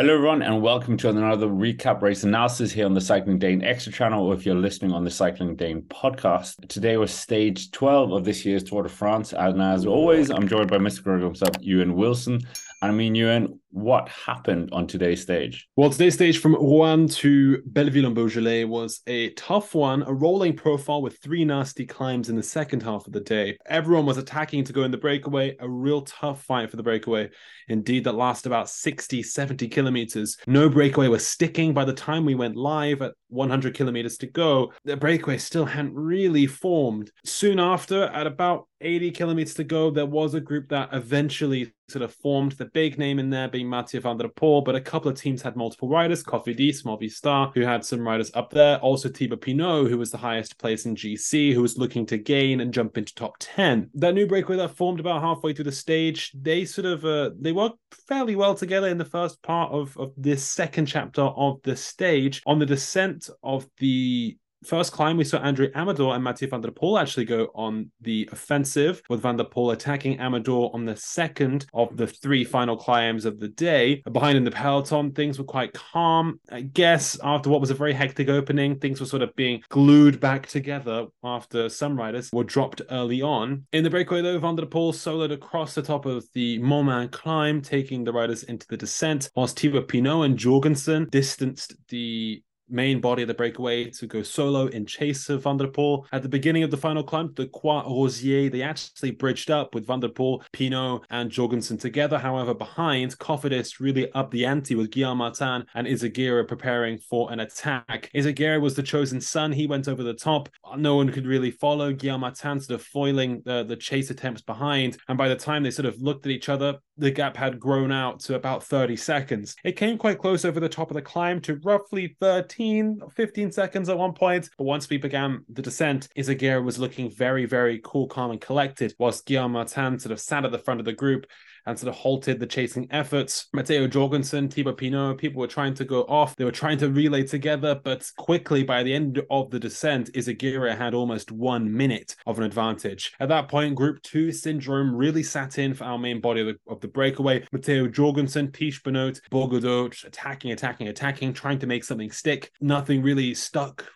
Hello, everyone, and welcome to another recap race analysis here on the Cycling Dane Extra channel, or if you're listening on the Cycling Dane podcast. Today was stage 12 of this year's Tour de France, and as always, I'm joined by Mr. Greg himself, Ewan Wilson. I mean, Ewan, what happened on today's stage? Well, today's stage from Roanne to Belleville en Beaujolais was a tough one, a rolling profile with three nasty climbs in the second half of the day. Everyone was attacking to go in the breakaway, a real tough fight for the breakaway. Indeed, that lasted about 60, 70 kilometers. No breakaway was sticking by the time we went live at 100 kilometers to go. The breakaway still hadn't really formed. Soon after, at about 80 kilometers to go, there was a group that eventually sort of formed. The big name in there being Mathieu van der Poel, but a couple of teams had multiple riders, Coffee, Cofidis, Movistar, who had some riders up there. Also Thibaut Pinot, who was the highest place in GC, who was looking to gain and jump into top 10. That new breakaway that formed about halfway through the stage, they sort of, uh, they worked fairly well together in the first part of, of this second chapter of the stage. On the descent of the first climb, we saw Andre Amador and Mathieu van der Poel actually go on the offensive, with van der Poel attacking Amador on the second of the three final climbs of the day. Behind in the peloton, things were quite calm. I guess after what was a very hectic opening, things were sort of being glued back together after some riders were dropped early on. In the breakaway, though, van der Poel soloed across the top of the Montmain climb, taking the riders into the descent, whilst Thibaut Pinot and Jorgenson distanced the main body of the breakaway to go solo in chase of Van der Poel. At the beginning of the final climb, the Croix Rosier, they actually bridged up with Van der Poel, Pinot, and Jorgenson together. However, behind, Cofidis really upped the ante with Guillaume Martin and Izagirre preparing for an attack. Izagirre was the chosen son. He went over the top. No one could really follow. Guillaume Martin sort of foiling the, the chase attempts behind. And by the time they sort of looked at each other, the gap had grown out to about 30 seconds. It came quite close over the top of the climb to roughly 13 15 seconds at one point, but once we began the descent, Izagirre was looking very, very cool, calm, and collected, whilst Guillaume Martin sort of sat at the front of the group and sort of halted the chasing efforts. Matteo Jorgenson, Thibaut Pinot, people were trying to go off. They were trying to relay together, but quickly by the end of the descent, Izagirre had almost one minute of an advantage. At that point, Group 2 syndrome really sat in for our main body of the, of the breakaway. Matteo Jorgenson, Benoot, Burgaudeau attacking, attacking, attacking, trying to make something stick. Nothing really stuck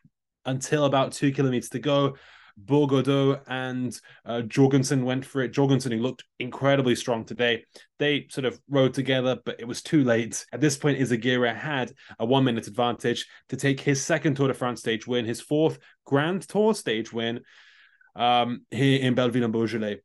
until about two kilometers to go. Burgaudeau and uh, Jorgenson went for it. Jorgenson, who looked incredibly strong today, they sort of rode together, but it was too late. At this point, Izagirre had a one minute advantage to take his second Tour de France stage win, his fourth Grand Tour stage win um, here in Belleville and Beaujolais.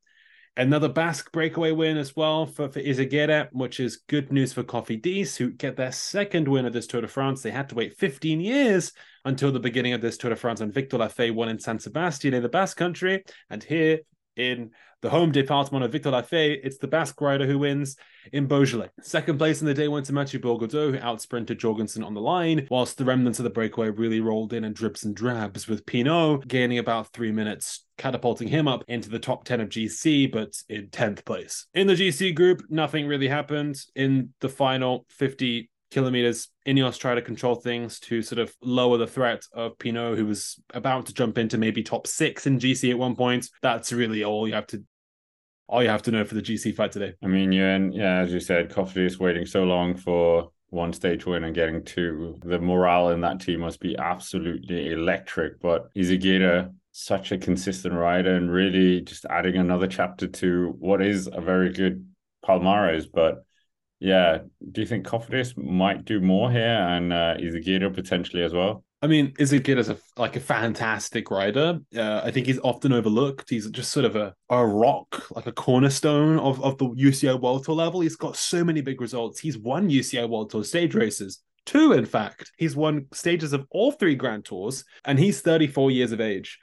Another Basque breakaway win as well for, for Izagirre, which is good news for Coffee Cofidis, who get their second win of this Tour de France. They had to wait 15 years until the beginning of this Tour de France, and Victor Lafay won in San Sebastian in the Basque country. And here in the home department of Victor Lafay, it's the Basque rider who wins in Beaujolais. Second place in the day went to Mathieu Burgaudeau, who outsprinted Jorgenson on the line, whilst the remnants of the breakaway really rolled in and drips and drabs, with Pinot gaining about three minutes, catapulting him up into the top 10 of GC, but in 10th place. In the GC group, nothing really happened. In the final 50 kilometers. Ineos try to control things to sort of lower the threat of Pinot, who was about to jump into maybe top six in GC at one point. That's really all you have to all you have to know for the GC fight today. I mean, yeah, and yeah, as you said, Coffee is waiting so long for one stage win and getting two. The morale in that team must be absolutely electric. But Izagirre, such a consistent rider and really just adding another chapter to what is a very good Palmares, but yeah, do you think Cofidis might do more here and uh, Izagirre potentially as well? I mean, is a like a fantastic rider. Uh, I think he's often overlooked. He's just sort of a, a rock, like a cornerstone of, of the UCI World Tour level. He's got so many big results. He's won UCI World Tour stage races. Two, in fact. He's won stages of all three Grand Tours, and he's 34 years of age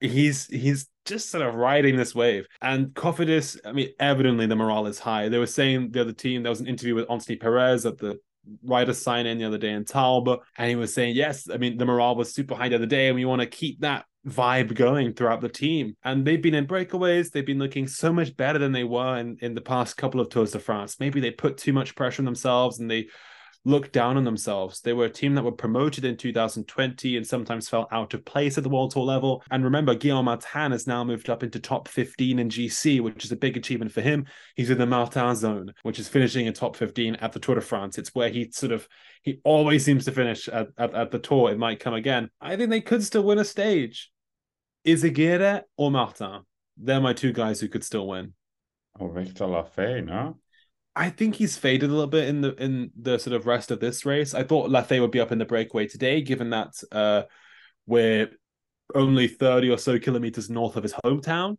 he's he's just sort of riding this wave. And Cofidis, I mean, evidently the morale is high. They were saying the other team, there was an interview with Anthony Perez at the rider sign in the other day in Tarbes, and he was saying, yes, I mean, the morale was super high the other day, and we want to keep that vibe going throughout the team. And they've been in breakaways, they've been looking so much better than they were in, in the past couple of Tours de France. Maybe they put too much pressure on themselves and they look down on themselves. They were a team that were promoted in 2020 and sometimes felt out of place at the World Tour level. And remember, Guillaume Martin has now moved up into top 15 in GC, which is a big achievement for him. He's in the Martin zone, which is finishing in top 15 at the Tour de France. It's where he sort of he always seems to finish at, at, at the tour. It might come again. I think they could still win a stage. Izagirre or Martin? They're my two guys who could still win. Oh, Victor Lafay, no? I think he's faded a little bit in the in the sort of rest of this race. I thought Lafay would be up in the breakaway today, given that uh, we're only 30 or so kilometers north of his hometown.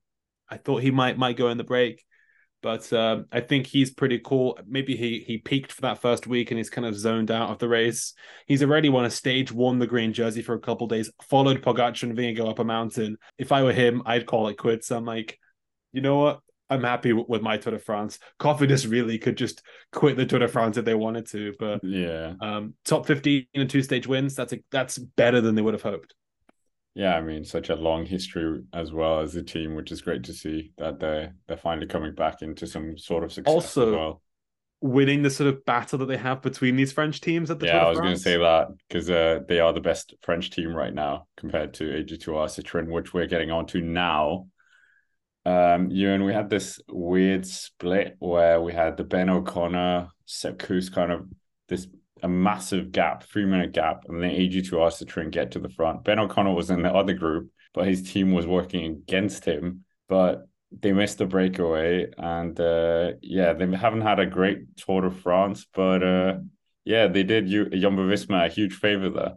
I thought he might might go in the break, but um, I think he's pretty cool. Maybe he he peaked for that first week and he's kind of zoned out of the race. He's already won a stage, won the green jersey for a couple days, followed Pogacar and Vingegaard up a mountain. If I were him, I'd call it quits. I'm like, you know what? I'm happy with my Tour de France. Cofidis really could just quit the Tour de France if they wanted to, but yeah, um, top 15 and two stage wins. That's a, that's better than they would have hoped. Yeah, I mean, such a long history as well as the team, which is great to see that they're they're finally coming back into some sort of success also, as well. Winning the sort of battle that they have between these French teams at the yeah, I was going to say that because uh, they are the best French team right now compared to AG2R Citroën, which we're getting on to now um, Ewan, we had this weird split where we had the Ben O'Connor, Sepp Kuss kind of this a massive gap, three minute gap, and then AG2 asked to try and get to the front. Ben O'Connor was in the other group, but his team was working against him. But they missed the breakaway, and uh, yeah, they haven't had a great Tour de France, but uh, yeah, they did you Jumbo Visma a huge favor there.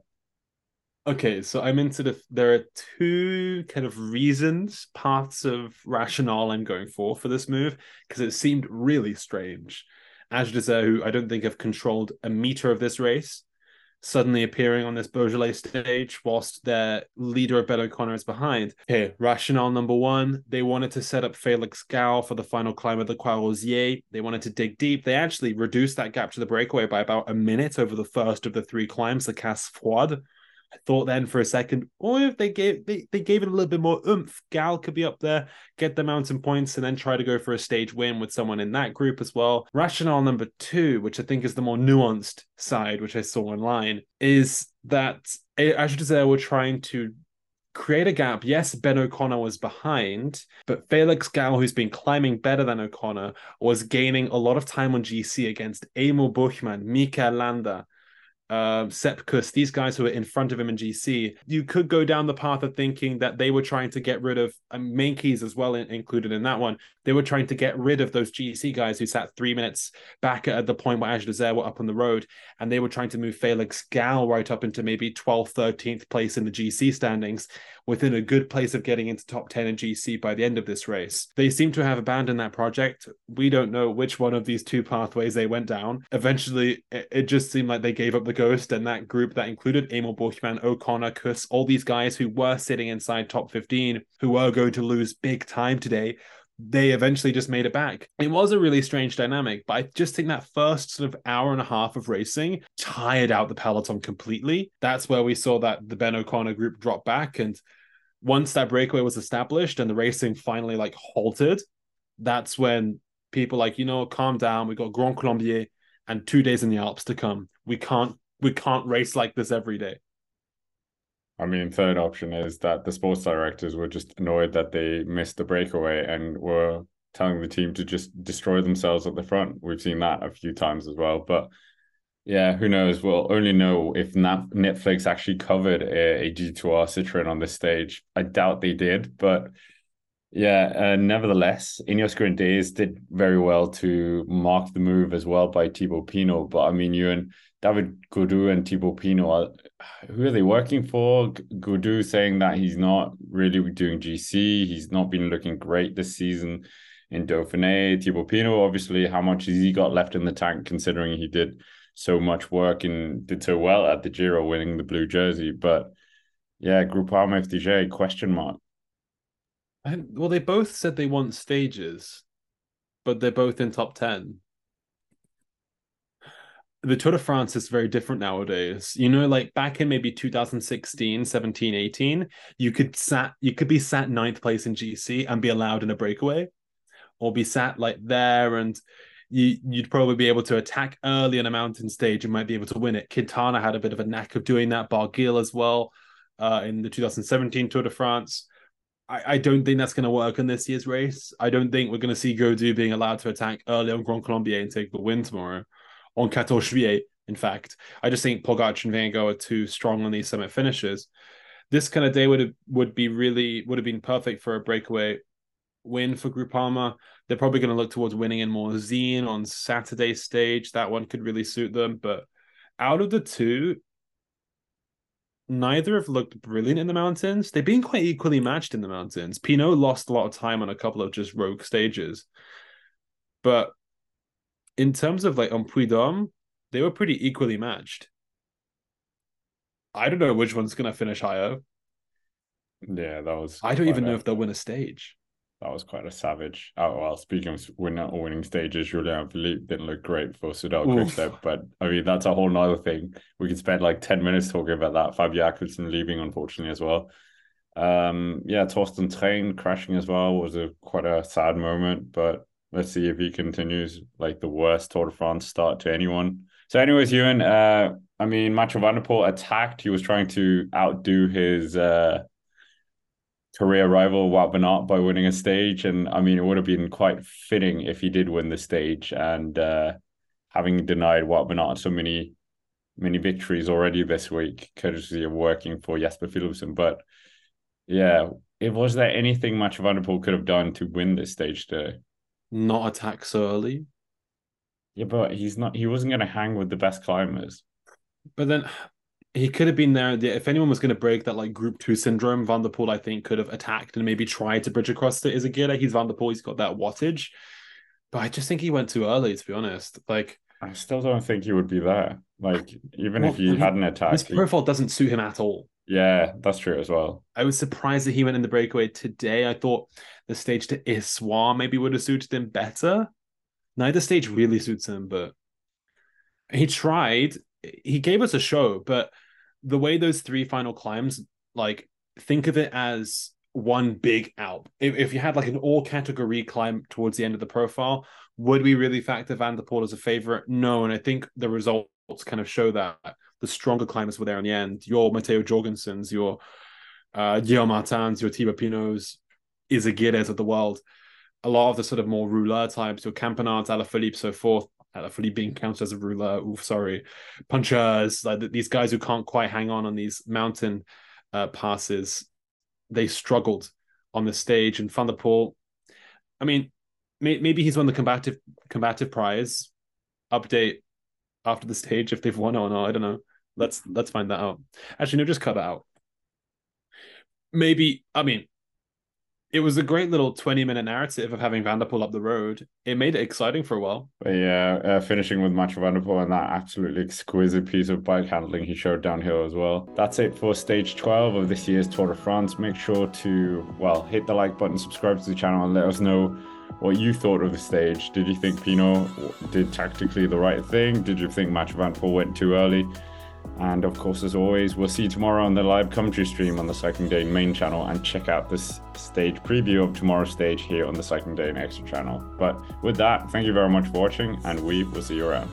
Okay, so I'm into the. There are two kind of reasons, parts of rationale I'm going for for this move because it seemed really strange. AG2R, who I don't think have controlled a meter of this race, suddenly appearing on this Beaujolais stage whilst their leader Ben O'Connor is behind. Okay, rationale number one: they wanted to set up Felix Gall for the final climb of the Croix. They wanted to dig deep. They actually reduced that gap to the breakaway by about a minute over the first of the three climbs, the Casse Froide I thought then for a second, or oh, if they gave they, they gave it a little bit more oomph, Gall could be up there, get the mountain points, and then try to go for a stage win with someone in that group as well. Rationale number two, which I think is the more nuanced side, which I saw online, is that eh, AG2R were trying to create a gap. Yes, Ben O'Connor was behind, but Felix Gall, who's been climbing better than O'Connor, was gaining a lot of time on GC against Emil Buchmann, Mika Landa, uh, Sepp Kuss, these guys who are in front of him in GC, you could go down the path of thinking that they were trying to get rid of um, Meintjes as well in, included in that one. They were trying to get rid of those GC guys who sat three minutes back at the point where AG2R were up on the road, and they were trying to move Felix Gall right up into maybe 12th, 13th place in the GC standings within a good place of getting into top 10 in GC by the end of this race. They seem to have abandoned that project. We don't know which one of these two pathways they went down. Eventually, it, just seemed like they gave up the ghost, and that group that included Emil Buchmann, O'Connor, Kuss, all these guys who were sitting inside top 15, who were going to lose big time today they eventually just made it back. It was a really strange dynamic, but I just think that first sort of hour and a half of racing tired out the peloton completely. That's where we saw that the Ben O'Connor group drop back. And once that breakaway was established and the racing finally like halted, that's when people like, you know, calm down. We got Grand Colombier and two days in the Alps to come. We can't we can't race like this every day. I mean, third option is that the sports directors were just annoyed that they missed the breakaway and were telling the team to just destroy themselves at the front. We've seen that a few times as well. But yeah, who knows? We'll only know if Netflix actually covered a, a G2R Citroen on this stage. I doubt they did, but yeah, uh, nevertheless, Ineos Grenadiers did very well to mark the move as well by Thibaut Pinot. But I mean, you and David Gaudu and Thibaut are, who are they working for? Gaudu saying that he's not really doing GC. He's not been looking great this season in Dauphiné. Thibaut obviously, how much has he got left in the tank considering he did so much work and did so well at the Giro, winning the blue jersey? But yeah, Groupama FDJ, question mark. And, well, they both said they want stages, but they're both in top 10. The Tour de France is very different nowadays. You know, like back in maybe 2016, 17, 18, you could sat you could be sat ninth place in GC and be allowed in a breakaway, or be sat like there and you, would probably be able to attack early on a mountain stage and might be able to win it. Quintana had a bit of a knack of doing that, Barguil as well uh, in the 2017 Tour de France. I, I don't think that's going to work in this year's race. I don't think we're going to see Gaudu being allowed to attack early on Grand Colombier and take the win tomorrow on 14 Juillet. In fact, I just think Pogacar and Vingegaard are too strong on these summit finishes. This kind of day would have would be really would have been perfect for a breakaway win for Groupama. They're probably going to look towards winning in Morzine on Saturday stage. That one could really suit them. But out of the two, neither have looked brilliant in the mountains. They've been quite equally matched in the mountains. Pinot lost a lot of time on a couple of just rogue stages. But in terms of like on Puy they were pretty equally matched. I don't know which one's gonna finish higher. Yeah, that was. I don't even know if they'll win a stage that was quite a savage. Oh well, speaking of winning or winning stages, Julian Alaphilippe didn't look great for Soudal Quickstep, but I mean that's a whole nother thing. We could spend like ten minutes talking about that. Fabio Jakobsen leaving, unfortunately, as well. Um, yeah, Torsten Train crashing as well was a quite a sad moment, but let's see if he continues like the worst Tour de France start to anyone. So, anyways, Ewan, uh, I mean, Mathieu van der attacked. He was trying to outdo his uh career rival Wout van Aert by winning a stage, and I mean it would have been quite fitting if he did win the stage. And uh, having denied Wout van Aert so many many victories already this week, courtesy of working for Jasper Philipsen. But yeah, it was there anything much Van der Poel could have done to win this stage today? Not attack so early. Yeah, but he's not. He wasn't going to hang with the best climbers. But then he could have been there. If anyone was going to break that like group two syndrome, Van der Poel, I think, could have attacked and maybe tried to bridge across to Izagirre. He's Van der Poel, he's got that wattage. But I just think he went too early, to be honest. Like, I still don't think he would be there. Like, even well, if he hadn't attacked, his profile he... doesn't suit him at all. Yeah, that's true as well. I was surprised that he went in the breakaway today. I thought the stage to Issoire maybe would have suited him better. Neither stage really suits him, but he tried. He gave us a show, but the way those three final climbs, like think of it as one big Alp. If, if you had like an all category climb towards the end of the profile, would we really factor Van der Poel as a favorite? No, and I think the results kind of show that the stronger climbers were there in the end. Your Matteo Jorgensons, your uh, Guillaume Martins, your Thibaut Pinots, Izagirres of the world. A lot of the sort of more rouleur types, your Campenaerts, Alaphilippe, so forth, Alaphilippe being counted as a ruler. Oof, sorry, punchers like these guys who can't quite hang on on these mountain uh, passes. They struggled on the stage, and Van der Poel. I mean, may, maybe he's won the combative combative prize. Update after the stage if they've won or not. I don't know. Let's let's find that out. Actually, no, just cut that out. Maybe I mean it was a great little 20 minute narrative of having Van der Poel up the road. It made it exciting for a while. Yeah, uh, finishing with Mathieu Van der and that absolutely exquisite piece of bike handling he showed downhill as well. That's it for stage 12 of this year's Tour de France. Make sure to, well, hit the like button, subscribe to the channel, and let us know what you thought of the stage. Did you think Pinot did tactically the right thing? Did you think Mathieu Van der Poel went too early? And of course, as always, we'll see you tomorrow on the live commentary stream on the Cycling Dane main channel and check out this stage preview of tomorrow's stage here on the Cycling Dane extra channel. But with that, thank you very much for watching and we will see you around.